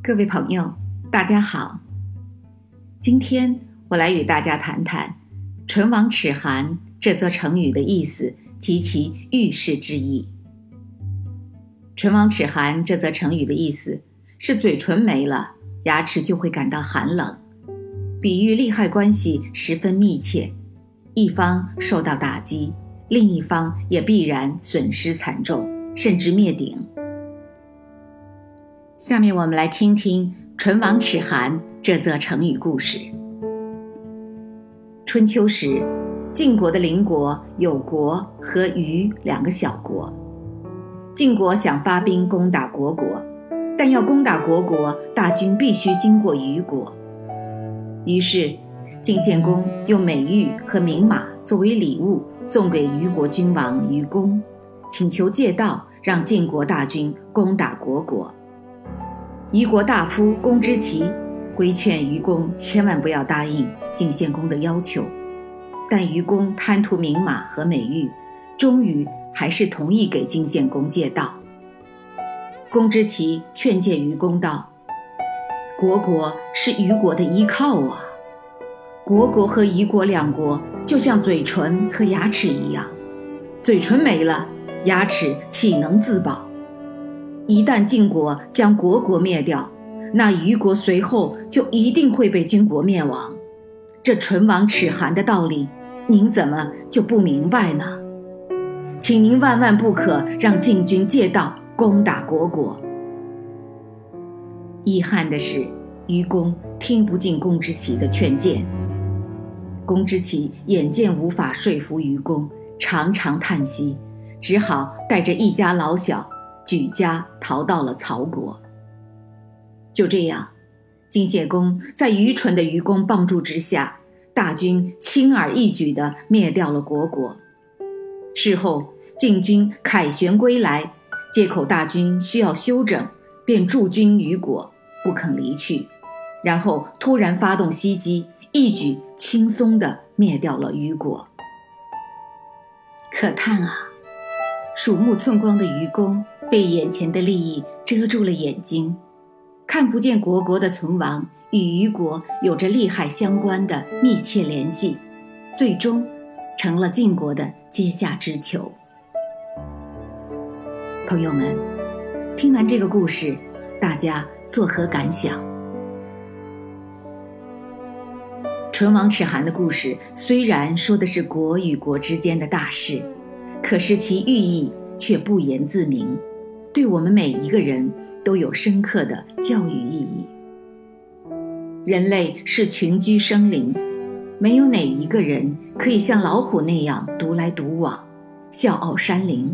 各位朋友，大家好。今天我来与大家谈谈“唇亡齿寒”这则成语的意思及其预示之意。“唇亡齿寒”这则成语的意思是嘴唇没了，牙齿就会感到寒冷，比喻利害关系十分密切，一方受到打击，另一方也必然损失惨重，甚至灭顶。下面我们来听听“唇亡齿寒”这则成语故事。春秋时，晋国的邻国有国和虞两个小国。晋国想发兵攻打虢国，但要攻打虢国，大军必须经过虞国。于是，晋献公用美玉和名马作为礼物送给虞国君王虞公，请求借道让晋国大军攻打虢国。虞国大夫公之奇规劝虞公千万不要答应晋献公的要求，但虞公贪图名马和美玉，终于还是同意给晋献公借道。公之奇劝诫虞公道：“虢国是虞国的依靠啊，虢国和夷国两国就像嘴唇和牙齿一样，嘴唇没了，牙齿岂能自保？”一旦晋国将国国灭掉，那虞国随后就一定会被金国灭亡。这唇亡齿寒的道理，您怎么就不明白呢？请您万万不可让晋军借道攻打国国。遗憾的是，虞公听不进公之奇的劝谏。公之奇眼见无法说服虞公，常常叹息，只好带着一家老小。举家逃到了曹国。就这样，晋献公在愚蠢的愚公帮助之下，大军轻而易举地灭掉了虢国。事后，晋军凯旋归来，借口大军需要休整，便驻军于国，不肯离去。然后突然发动袭击，一举轻松地灭掉了虞国。可叹啊，鼠目寸光的愚公！被眼前的利益遮住了眼睛，看不见国国的存亡与虞国有着利害相关的密切联系，最终成了晋国的阶下之囚。朋友们，听完这个故事，大家作何感想？唇亡齿寒的故事虽然说的是国与国之间的大事，可是其寓意却不言自明。对我们每一个人都有深刻的教育意义。人类是群居生灵，没有哪一个人可以像老虎那样独来独往，笑傲山林。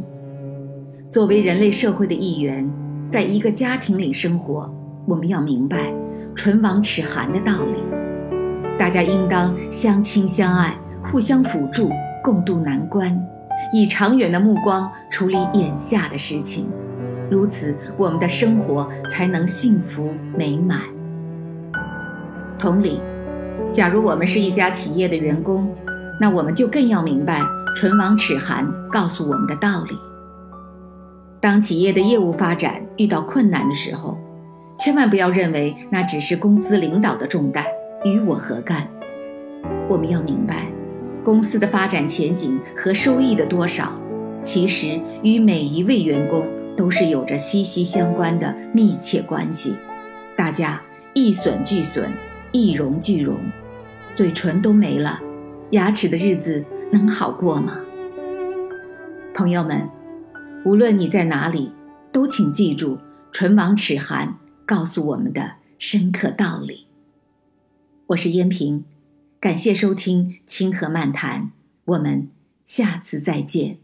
作为人类社会的一员，在一个家庭里生活，我们要明白“唇亡齿寒”的道理。大家应当相亲相爱，互相辅助，共度难关，以长远的目光处理眼下的事情。如此，我们的生活才能幸福美满。同理，假如我们是一家企业的员工，那我们就更要明白“唇亡齿寒”告诉我们的道理。当企业的业务发展遇到困难的时候，千万不要认为那只是公司领导的重担，与我何干？我们要明白，公司的发展前景和收益的多少，其实与每一位员工。都是有着息息相关的密切关系，大家一损俱损，一荣俱荣，嘴唇都没了，牙齿的日子能好过吗？朋友们，无论你在哪里，都请记住“唇亡齿寒”告诉我们的深刻道理。我是燕平，感谢收听《清河漫谈》，我们下次再见。